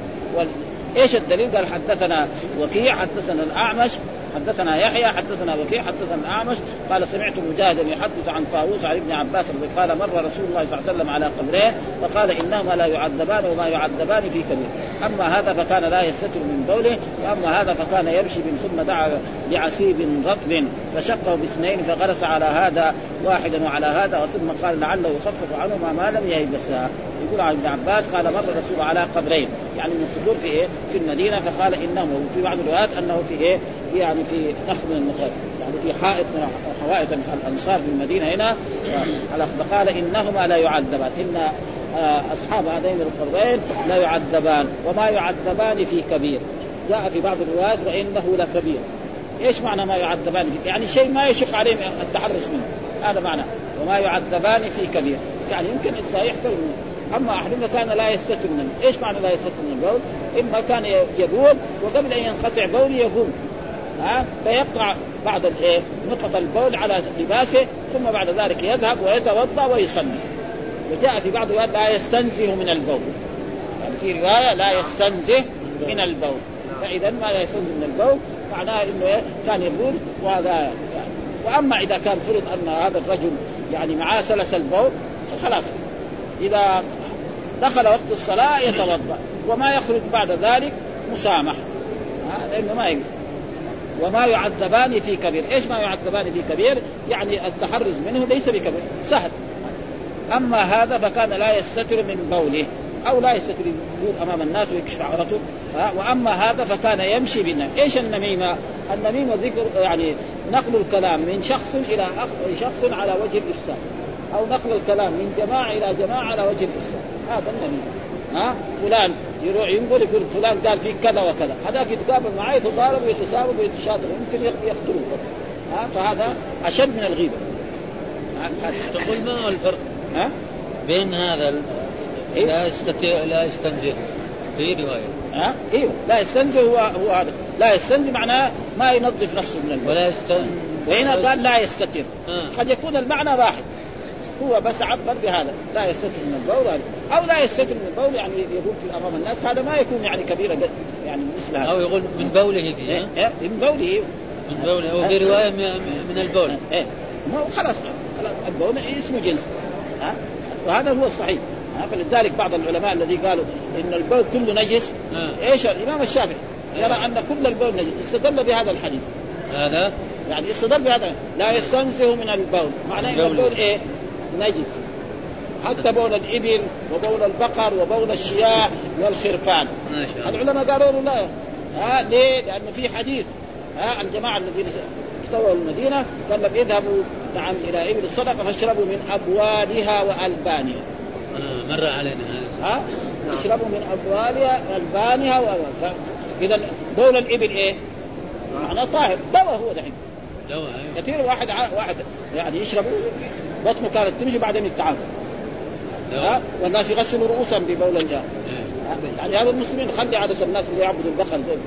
إيش الدليل؟ قال حدثنا وكيع حدثنا الأعمش حدثنا يحيى حدثنا وكيع حدثنا الأعمش. قال سمعت مجاهدا يحدث عن طاووس عن ابن عباس قال مر رسول الله صلى الله عليه وسلم على قبرين فقال إنهما لا يعذبان وما يعذبان في كبير. أما هذا فكان لا يستتر من بوله وأما هذا فكان يمشي بن ثم دعا لعسيب رطب فشقه باثنين فغرس على هذا واحدا وعلى هذا ثم قال لعله يخفف عنهما ما لم ييبسا يقول عن ابن عباس قال مر الرسول على قبرين يعني من القبور في إيه؟ في المدينة فقال إنه وفي بعض الروايات أنه في إيه؟ في يعني في نخل من يعني في حائط من حوائط الأنصار في المدينة هنا فقال إنهما لا يعذبان إن آه، أصحاب هذين القبرين لا يعذبان وما يعذبان في كبير جاء في بعض الروايات وإنه لكبير. إيش معنى ما يعذبان في يعني شيء ما يشق عليهم التحرش منه. هذا معنى. وما يعذبان في كبير. يعني يمكن الانسان يحتل أما احدهما كان لا يستتر من إيش معنى لا يستتر من البول؟ إما كان يبول وقبل أن ينقطع بول يقوم ها؟ فيقطع بعض الايه نقط البول على لباسه ثم بعد ذلك يذهب ويتوضأ ويصلي. وجاء في بعض الروايات لا يستنزه من البول. يعني في رواية لا يستنزه من البول. فإذا ما لا يستنزه من البول معناه إنه؟ كان يقول وهذا يعني وأما إذا كان فرض أن هذا الرجل يعني معاه سلس البول فخلاص. إذا دخل وقت الصلاة يتوضأ وما يخرج بعد ذلك مسامح. لأنه ما يقول وما يعذبان في كبير. إيش ما يعذبان في كبير؟ يعني التحرز منه ليس بكبير سهل. أما هذا فكان لا يستتر من بوله أو لا يستتر يقول أمام الناس ويكشف عورته. وأما هذا فكان يمشي بالنميمه، إيش النميمة؟ النميمة ذكر يعني نقل الكلام من شخص إلى شخص على وجه الافساد أو نقل الكلام من جماعة إلى جماعة على وجه الافساد هذا النميمة. ها؟ فلان يروح ينقل يقول فلان قال فيك كذا وكذا. هذاك يتقابل معاه يتضارب ويتسابق ويتشاطر يمكن يقتلوه. ها؟ فهذا أشد من الغيبة. تقول ما هو الفرق ها؟ بين هذا إيه؟ لا يستطيع لا يستنزه. في رواية. ها؟ إيوه لا يستنزه هو هو هذا. لا يستنزه معناه ما ينظف نفسه من الماء ولا يستنزه. وهنا قال لا يستتر. آه. قد يكون المعنى واحد. هو بس عبر بهذا. لا يستتر من البول أو لا يستتر من البول يعني يقول في أمام الناس هذا ما يكون يعني كبيرة يعني مثل هذا. أو يقول من بوله فيه إيه؟ إيه؟ من بوله من بوله. أو في رواية من البول. إيه خلاص. خلاص البول اسمه جنس. ها؟ وهذا هو الصحيح. فلذلك بعض العلماء الذي قالوا إن البول كله نجس آه. إيش؟ الإمام الشافعي يرى أن كل البول نجس استدل بهذا الحديث. هذا؟ يعني استدل بهذا لا يستنزه من البول. معناه إن البول. إيه؟ نجس. حتى بول الإبل وبول البقر وبول الشياه والخرفان. العلماء قالوا له لا. ها ليه؟ لأنه في حديث. ها الجماعة الذين استووا المدينة قال لهم اذهبوا نعم إلى إبل الصدقة فاشربوا من أبوالها وألبانها. مر علينا هذا. ها؟ اشربوا من ابوالها والبانها وأبوالها. إذا بول الإبل إيه؟ معناه طاهر دواء هو دحين. دواء. كثير واحد واحد يعني يشرب بطنه كانت تمشي بعدين يتعافى. ها والناس يغسلوا رؤوسهم ببول الجار إيه. يعني هذا المسلمين خلي عادة الناس اللي يعبدوا البقر زي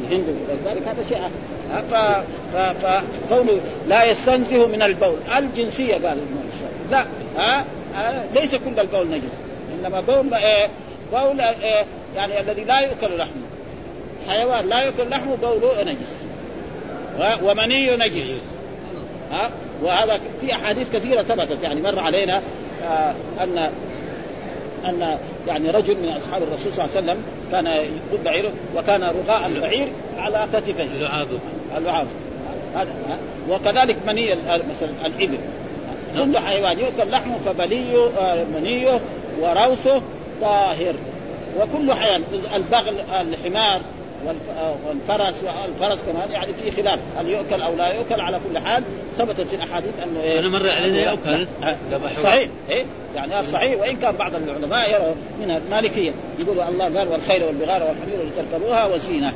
الهند ذلك هذا شيء فقوله لا يستنزه من البول الجنسية قال لا ها ليس كل البول نجس. إنما بول إيه بول إيه يعني الذي لا يؤكل لحمه. حيوان لا يؤكل لحمه بوله نجس. ومني نجس. ها وهذا في أحاديث كثيرة ثبتت. يعني مر علينا آه أن أن يعني رجل من أصحاب الرسول صلى الله عليه وسلم كان يقود بعيره وكان رغاء البعير على كتفيه لعابه اللعاب هذا وكذلك مني مثلا الإبل. كل حيوان يؤكل لحمه فبليه آه، منيه وروثه طاهر. وكل حيوان البغل الحمار والفرس والفرس كمان يعني في خلاف هل يؤكل أو لا يؤكل على كل حال. ثبتت في الأحاديث أنه إيه؟ أنا مر علينا يؤكل صحيح إيه؟ يعني صحيح. وإن كان بعض العلماء يرى منها المالكيه يقولوا الله قال والخيل والبغال والحمير لتركبوها وزينة.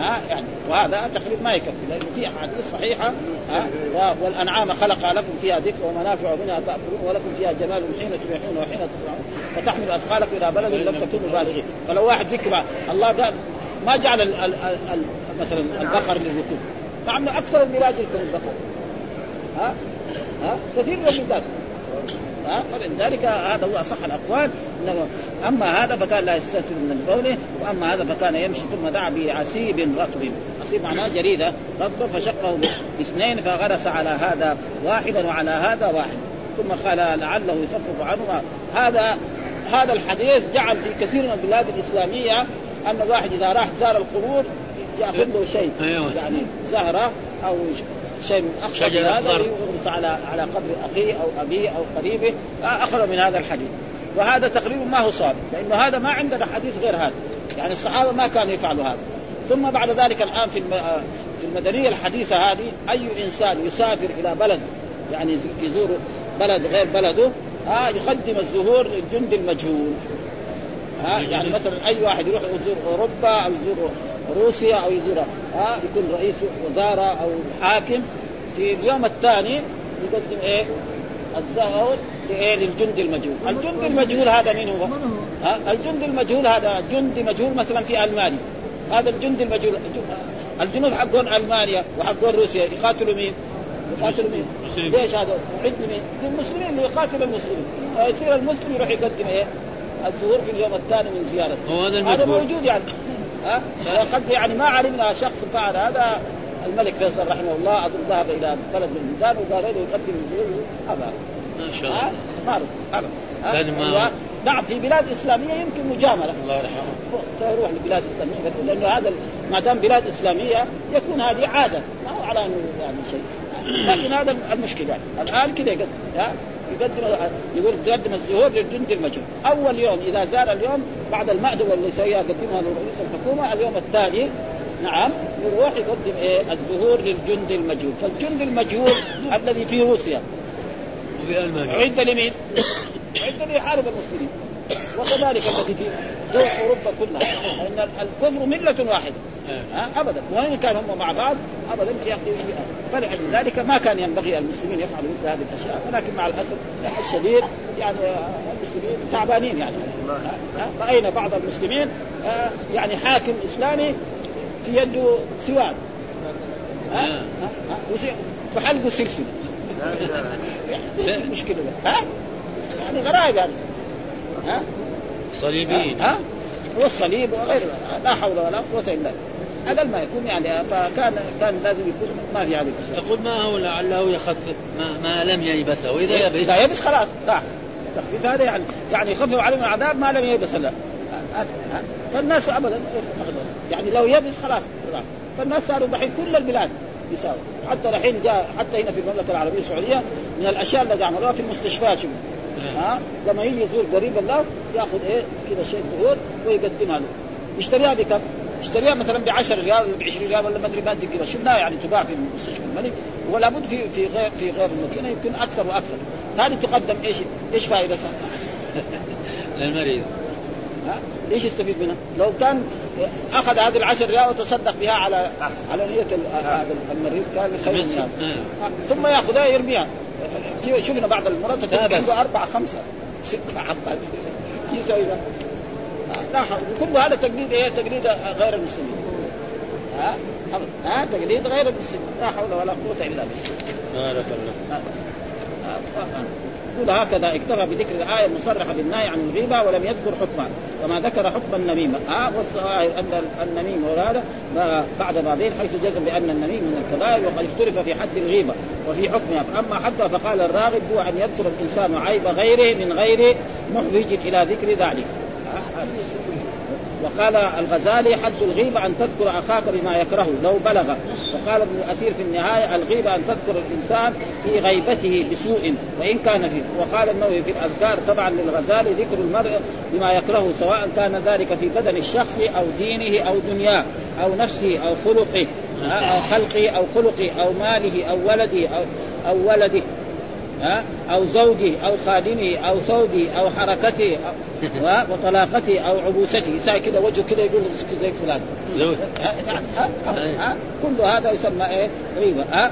ها يعني وهذا تقريبا ما يكفي لأنه في أحاديث صحيحة ها والأنعام خلق لكم فيها ذكر ومنافع منها تأكلون ولكم فيها جمال حين تريحون وحين تسمعون فتحمل أثقالكم إلى بلد لم تكونوا بالغين. فلو واحد ذكر الله ما جعل ال ال ال مثلا البقر للركوب مع إنه أكثر البلاد يركب البقر. ها؟ ها؟ كثير من البلاد فلذلك هذا هو أصح الأقوال. أما هذا فكان لا يستهتر من قوله وأما هذا فكان يمشي ثم دعا بعسيب رطب. عسيب معناه جريدة. رطب فشقه باثنين فغرس على هذا واحدا وعلى هذا واحد. ثم قال لعله يخفف عنه هذا هذا الحديث جعل في كثير من البلاد الإسلامية أن الواحد إذا راح زار القبور يأخذ له شيء. أيوة. يعني زهرة أو شيء من اخشى من هذا يغرس على على قبر أخيه أو أبيه أو قريبه اخذ من هذا الحديث. وهذا تقريبا ما هو صار لأنه هذا ما عندنا حديث غير هذا. يعني الصحابة ما كانوا يفعلوا هذا. ثم بعد ذلك الآن في في المدنية الحديثة هذه أي إنسان يسافر إلى بلد يعني يزور بلد غير بلده ها يقدم الزهور للجند المجهول. ها يعني مثلا أي واحد يروح يزور أوروبا أو يزور روسيا أو يزور ها يكون رئيس وزارة أو حاكم في اليوم الثاني يقدم إيه؟ الزهور إيه للجند المجهول، الجند المجهول هذا مين هو؟ ها؟ الجند المجهول هذا جند مجهول مثلا في ألمانيا هذا الجند المجهول الجنود حقون ألمانيا وحقون روسيا يقاتلوا مين؟ يقاتلوا مين؟ ليش هذا؟ ضد مين؟ المسلمين اللي يقاتلوا المسلمين، يصير المسلم يروح يقدم إيه؟ الظهور في اليوم الثاني من زيارته هذا موجود يعني ها؟ وقد يعني ما علمنا شخص فعل هذا. الملك فيصل رحمه الله أظن ذهب إلى بلد من البلدان وقال له يقدم الزهور ابدا ما شاء الله. ما ابدا ما نعم في بلاد إسلامية يمكن مجاملة. الله يرحمه. فيروح لبلاد إسلامية. لأنه هذا ما دام بلاد إسلامية يكون هذه عادة. ما هو على أنه يعني شيء. لكن هذا المشكلة. يعني. الآن كذا يقدم يقول يقدم الزهور للجند المجهول. أول يوم إذا زار اليوم بعد المأدبة اللي يسويها يقدمها لرئيس الحكومة اليوم الثاني نعم يروح يقدم إيه الزهور للجند المجهول. فالجند المجهول الذي في روسيا. عند لمين؟ عند ليحارب المسلمين. وكذلك الذي في دول أوروبا كلها. ان الكفر ملة واحدة. ها؟ ابدا. وإن كان هم مع بعض ابدا فلذلك ما كان ينبغي المسلمين يفعلوا مثل هذه الأشياء. ولكن مع الأسف الشديد يعني المسلمين تعبانين يعني. رأينا بعض المسلمين يعني حاكم إسلامي في يده سواد. ها؟ فحلقه سلسلة. مشكله ها؟ يعني غرائب يعني. ها؟ صليبيين. ها؟ هو الصليب وغير لا حول ولا قوة إلا بالله. أقل ما يكون يعني فكان كان لازم يكون ما في هذه الاشياء يقول ما هو لعله يخفف ما, ما لم ييبسه واذا يبس. إذا يبس خلاص. راح التخفيف هذا يعني يعني يخفف عليهم العذاب ما لم ييبس لا فالناس ابدا يعني لو يبس خلاص. راح فالناس صاروا دحين كل البلاد يساوي حتى الحين جاء حتى هنا في المملكة العربية السعودية من الأشياء اللي عملوها في المستشفيات. شوف. ها؟ لما يجي يزور قريب الله ياخذ إيه؟ كذا شيء ظهور ويقدمها له. يشتريها بكم؟ يشتريها مثلا ب 10 ريال ولا ب 20 ريال ولا ما أدري ما ادري شفناها يعني تباع في مستشفى الملك. ولا بد في في غير في غير المدينة يمكن أكثر وأكثر. هذه تقدم إيش إيش فائدتها؟ للمريض. ها؟ إيش يستفيد منها؟ لو كان أخذ هذه العشر ريال وتصدق بها على على نية هذا المريض كان خير ثم يأخذها يرميها. شفنا بعض المرات عنده أربعة خمسة. ست حبات يسوي لا كل هذا تقليد إيه؟ تقليد غير المسلمين. ها؟ ها؟ تقليد غير المسلمين. لا حول ولا قوة إلا بالله. بارك الله يقول هكذا اكتفى بذكر الآية المصرحة بالنهي عن الغيبة ولم يذكر حكمها كما ذكر حكم النميمه ها والظاهر أن النميم وهذا بعد بعدين حيث جزم بأن النميم من الكبائر وقد اختلف في حد الغيبة وفي حكمها. فأما حدها فقال الراغب هو أن يذكر الإنسان عيب غيره من غير محوج إلى ذكر ذلك. وقال الغزالي حد الغيبة أن تذكر أخاك بما يكرهه. لو بلغ. وقال ابن الأثير في النهاية الغيبة أن تذكر الإنسان في غيبته بسوء وإن كان فيه وقال النووي في الأذكار طبعا للغزالي ذكر المرء بما يكرهه سواء كان ذلك في بدن الشخص أو دينه أو دنياه أو نفسه أو خلقه أو خلقه أو خلقه أو ماله أو ولده أو, أو ولده. أو زوجه أو خادمه أو ثوبه أو حركته أو وطلاقته أو عبوسته يساوي كذا وجهه كذا يقول زي فلان. كل هذا يسمى إيه؟ غيبة. ها؟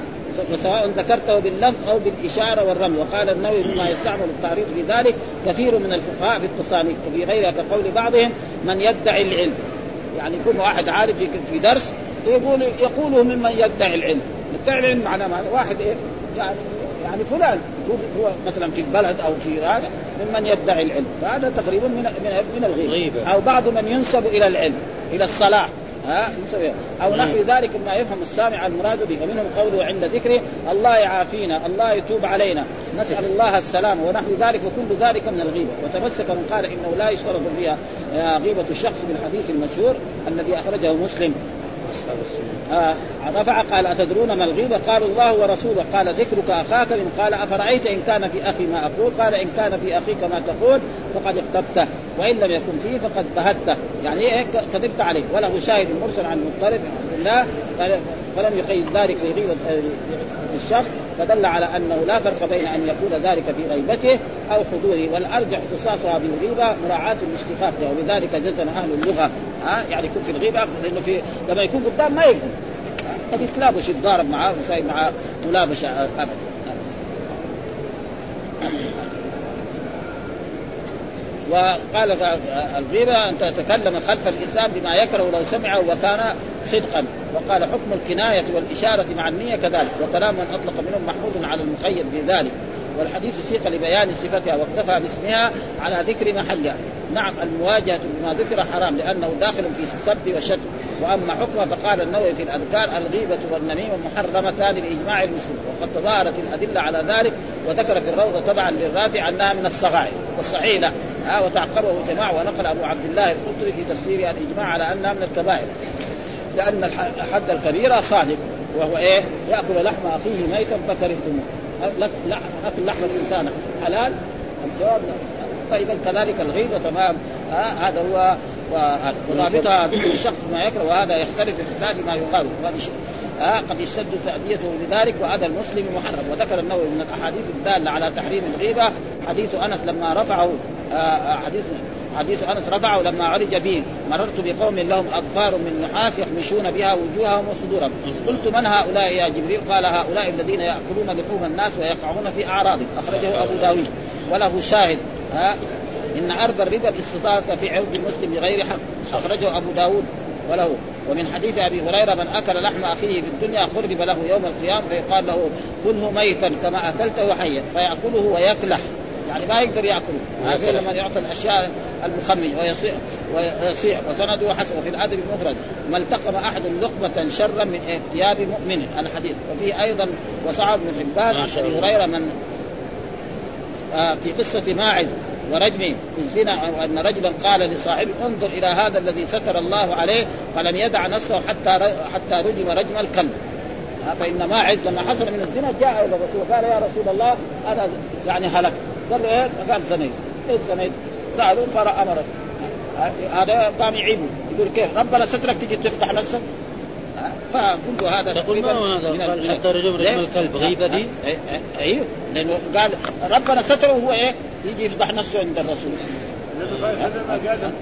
وسواء ذكرته باللفظ أو بالإشارة والرمي وقال النووي مما يستعمل التعريض في ذلك كثير من الفقهاء في التصانيف. وفي غيرها كقول بعضهم من يدعي العلم. يعني يكون واحد عارف في درس يقول يقوله ممن يدعي العلم. يدعي العلم معناه واحد إيه؟ يعني يعني فلان هو مثلا في البلد أو في هذا ممن يدعي العلم. فهذا تقريبا من من من الغيبة. أو بعض من ينسب إلى العلم إلى الصلاح ها؟ أو نحو ذلك مما يفهم السامع المراد به. ومنهم قوله عند ذكره الله يعافينا الله يتوب علينا. نسأل الله السلام. ونحو ذلك وكل ذلك من الغيبة. وتمسك من قال إنه لا يشترط فيها غيبة الشخص بالحديث المشهور الذي أخرجه مسلم. آه رفع قال أتدرون ما الغيبة قالوا الله ورسوله. قال ذكرك أخاك من قال أفرأيت إن كان في أخي ما أقول؟ قال إن كان في أخيك ما تقول فقد اغتبته. وإن لم يكن فيه فقد بهته. يعني إيه؟ كذبت عليه. وله شاهد مرسل عن مضطرب الله فلم يقيد ذلك لغيبة الشر فدل على أنه لا فرق بين أن يكون ذلك في غيبته أو حضوره والأرجح اختصاصها بالغيبه مراعاة الاشتقاق وبذلك جزم أهل اللغة. ها؟ يعني يكون في الغيبة لأنه في لما يكون قدام ما يقدر. قد يتلابش يتضارب معاه ويصير معاه ملابشه ابدا وقال الغيبة أن تتكلم خلف الإنسان بما يكره لو سمعه وكان صدقا. وقال حكم الكناية والإشارة مع النية كذلك وكلام من أطلق منهم محمود على المخير في ذلك والحديث سيق لبيان صفتها واكتفى باسمها على ذكر محلها. نعم المواجهة بما ذكر حرام لأنه داخل في السب والشد وأما حكمه فقال النووي في الأذكار الغيبة والنميمة محرمتان باجماع المسلمين وقد تظاهرت الأدلة على ذلك وذكر في الروضة طبعا للرافع أنها من الصغائر والصحيح لا آه وتعقبه جماعة ونقل أبو عبد الله القرطبي في تفسيره الإجماع على أنها من الكبائر. لأن الحد الكبيره صادق وهو إيه؟ يأكل لحم أخيه ميتا فكرهتموه. أكل لحم الإنسان حلال؟ الجواب فإذا كذلك الغيبه تمام. آه هذا هو وضابطها ذكر الشخص ما يكره وهذا يختلف باختلاف ما يقال. آه قد يشتد تأديته لذلك وهذا المسلم محرم. وذكر النووي من الأحاديث الدالة على تحريم الغيبة. حديث أنس لما رفعه آه حديث حديث أنس رفعه لما عرج به مررت بقوم لهم أظفار من نحاس يخمشون بها وجوههم وصدورهم. قلت من هؤلاء يا جبريل؟ قال هؤلاء الذين يأكلون لحوم الناس ويقعون في اعراضهم أخرجه أبو داود. وله شاهد. ها؟ إن اربى الربا الاستطاعه في عرض المسلم بغير حق. أخرجه أبو داود. وله. ومن حديث أبي هريرة من أكل لحم أخيه في الدنيا قرب له يوم القيامة فيقال له كله ميتا كما أكلته حيا فيأكله ويكلح يعني ما يقدر ياكله هذا لما يعطى الأشياء المخمج ويصيح ويصيح وسنده حسن. وفي الأدب المفرد ما التقم أحد لقمة شرا من ثياب مؤمن. الحديث. وفيه أيضا وصعب بن حبان عن أبي هريرة من آه في قصة ماعز ورجم في الزنا أن رجلا قال لصاحبه انظر إلى هذا الذي ستر الله عليه فلم يدع نفسه حتى حتى رجم رجم الكلب. فإن ماعز لما حصل من الزنا جاء إلى الرسول قال يا رسول الله أنا يعني هلك قال له إيه؟ قال زنيت. إيش زنيت؟ سالوا فامر هذا قام يعيبه. يقول كيف؟ ربنا سترك تجي تفتح نفسك. فكل هذا تقريبا من الترجمة رجم الكلب. غيبة دي؟ أيوه لأنه قال ربنا ستره وهو إيه؟ يجي يفضح نفسه عند الرسول.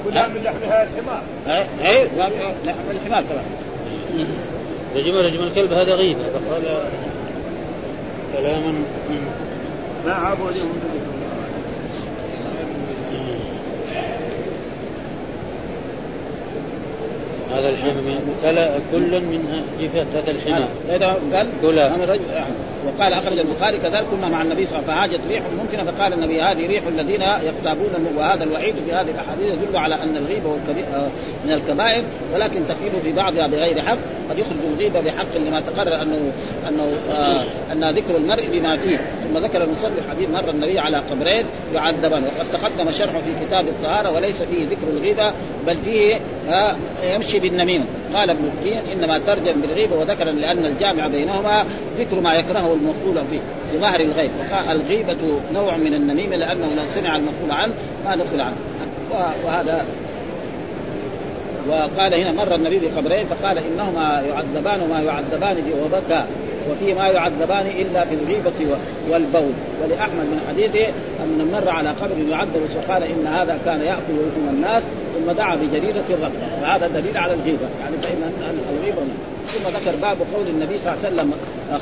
كلها من لحمها الحمار. اي لحم الحمار كمان رجم رجم الكلب هذا غيبة. فقال كلاما ما عابوا اليهم هذا الحمام كلا كل من جفة هذا هذا قال كلا. وقال أخرج البخاري كذلك كنا مع النبي صلى الله عليه وسلم فهاجت ريح ممكنة فقال النبي هذه ريح الذين يغتابون وهذا الوعيد في هذه الأحاديث يدل على أن الغيبه آه، من الكبائر ولكن تقييد في بعضها بغير حق قد يخرج الغيبه بحق لما تقرر انه أنه آه أن ذكر المرء بما فيه. ثم ذكر المصنف حديث مر النبي على قبرين يعذبان. وقد تقدم شرحه في كتاب الطهارة وليس فيه ذكر الغيبه بل فيه آه يمشي بالنميمه قال ابن الدين إنما ترجم بالغيبه وذكر لأن الجامع بينهما ذكر ما يكرهه المقول فيه بظهر الغيب. وقال الغيبة نوع من النميمه لأنه لو سمع المقول عنه ما دخل عنه. وهذا. وقال هنا مر النبي بقبرين فقال إنهما يعذبان وما يعذبان فيه وبكى وفي ما يعذبان إلا في الغيبة والبول. ولأحمد من حديثه أن مر على قبر يعذب وقال إن هذا كان يأكل ويثم الناس ثم دعا بجريدة الرقبه وهذا دليل على الغيبة. يعني فإن الغيبة ثم ذكر باب قول النبي صلى الله عليه وسلم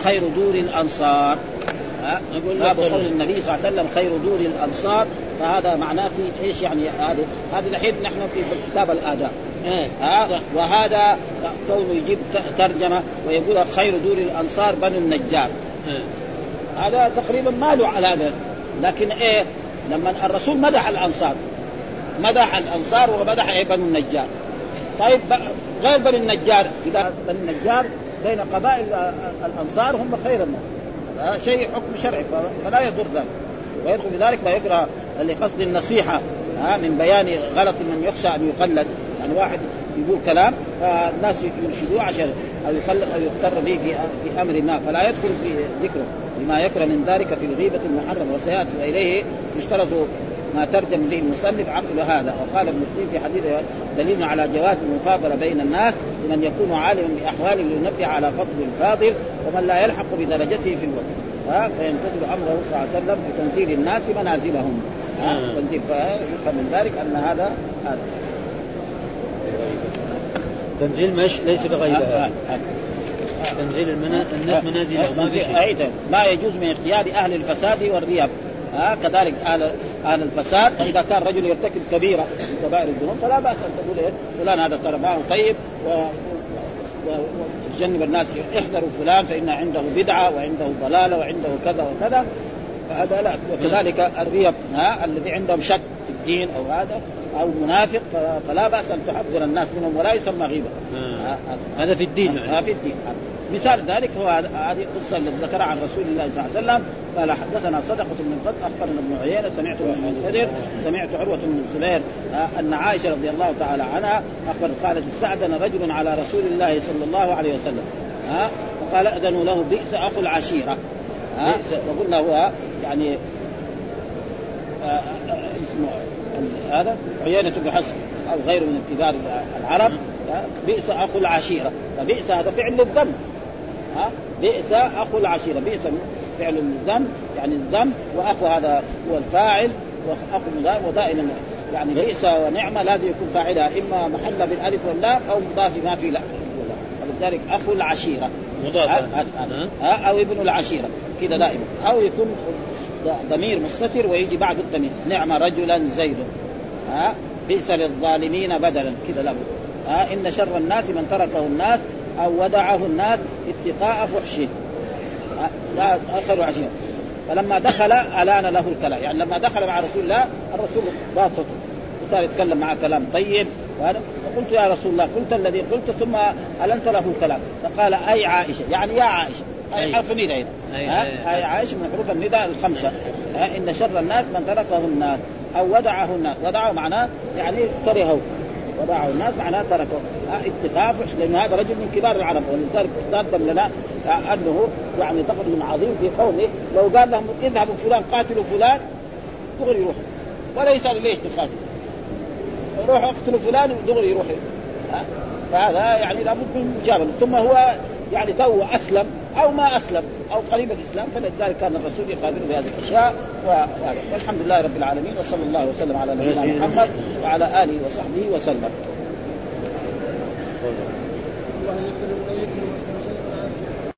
خير دور الأنصار. باب قول النبي صلى الله عليه وسلم خير دور الأنصار. فهذا معناه في إيش يعني؟ هذا هذا الحين نحن في كتاب الآداب. إيه. ها؟ وهذا كونه يجيب ترجمة ويقول خير دور الأنصار بنو النجار. إيه. هذا تقريبا ما له على هذا لكن إيه؟ لما الرسول مدح الأنصار. مدح الأنصار ومدح بنو النجار. طيب غير بني النجار. إذا بني النجار بين قبائل الأنصار هم خير الناس هذا شيء حكم شرعي فلا يضر ذلك. ويدخل بذلك ما يكره لقصد النصيحة ها من بيان غلط من يخشى أن يقلد يعني واحد يقول كلام فالناس يرشدوه عشان أو يقلد أو يضطر به في أمر ما فلا يدخل في ذكره. لما يكره من ذلك في الغيبه المحرمه وسياتي اليه يشترط ما ترجم به المصنف عقل هذا. وقال ابن القيم في حديث دليل على جواز المخابره بين الناس لمن يكون عالما باحواله لينبه على فضل الفاضل ومن لا يلحق بدرجته في الوقت. ها؟ فيمتثل أمره صلى الله عليه وسلم بتنزيل الناس منازلهم. ها؟ تنزيل فيفهم من ذلك أن هذا هذا. تنزيل مش ليس بغيبها تنزيل المنا... الناس منازلهم ما في شيء. ما يجوز من اختيار أهل الفساد والرياء ها كذلك أهل أهل الفساد. فإذا كان رجل يرتكب كبيرة من كبائر الذنوب فلا بأس أن تقول إيه فلان هذا ترى معه طيب و... ويجنب الناس احذروا فلان فإن عنده بدعة وعنده ضلالة وعنده كذا وكذا. فهذا لا. وكذلك الريب ها الذي عندهم شك في الدين أو هذا أو منافق فلا بأس أن تحذر الناس منهم ولا يسمى غيبة. آه. هذا. في الدين هذا في الدين. مثال ذلك هو هذه القصة اللي ذكرها عن رسول الله صلى الله عليه وسلم. قال حدثنا صدقة من قد أخبرنا ابن عيينة سمعت من المنكدر سمعت عروة بن الزبير أن عائشة رضي الله تعالى عنها أخبر قالت استأذن رجل على رسول الله صلى الله عليه وسلم. ها؟ فقال أذنوا له بئس أخو العشيرة. ها؟ وقلنا هو يعني آه، آه، اسمه هذا عيينة بن حسن أو غيره من كبار العرب. بئس أخو العشيرة. فبئس هذا فعل للذم ها؟ بئس أخو العشيرة. بئس فعل الذم يعني الذم واخو هذا هو الفاعل واخو ودائما. يعني بئس ونعمة لازم يكون فاعلها. إما محل بالألف واللام أو مضاف ما في لا. ولذلك أخو العشيرة. مضاف. أو ابن العشيرة. كذا دائما. أو يكون ضمير مستتر ويجي بعد الضمير. نعم رجلا زيد. ها؟ بئس للظالمين بدلا. كذا له ها إن شر الناس من تركه الناس أو ودعه الناس اتقاء فحشه. لا آخر عشير فلما دخل ألان له الكلام. يعني لما دخل مع رسول الله الرسول باسطه. وصار يتكلم معه كلام طيب. وهذا فقلت يا رسول الله قلت الذي قلت ثم ألنت له الكلام. فقال أي عائشة؟ يعني يا عائشة. أي حرف نداء أي عائشة من حروف النداء الخمسة. إن شر الناس من تركه الناس أو ودعه الناس. ودعه معناه يعني كرهه. ودعه الناس معناه تركه. اتفاق لأن هذا رجل من كبار العرب ولذلك قدم لنا أنه يعني تقدم عظيم في قومه. لو قال لهم اذهبوا فلان قاتلوا فلان دغري يروح. ولا يسال ليش تقاتل؟ روحوا اقتلوا فلان دغري يروح. فهذا يعني لابد من مجابله ثم هو يعني تو أسلم. أو ما أسلم أو قريب الإسلام فلذلك كان الرسول يخابره بهذه الأشياء والحمد لله رب العالمين وصلى الله وسلم على نبينا محمد وعلى آله وصحبه وسلم.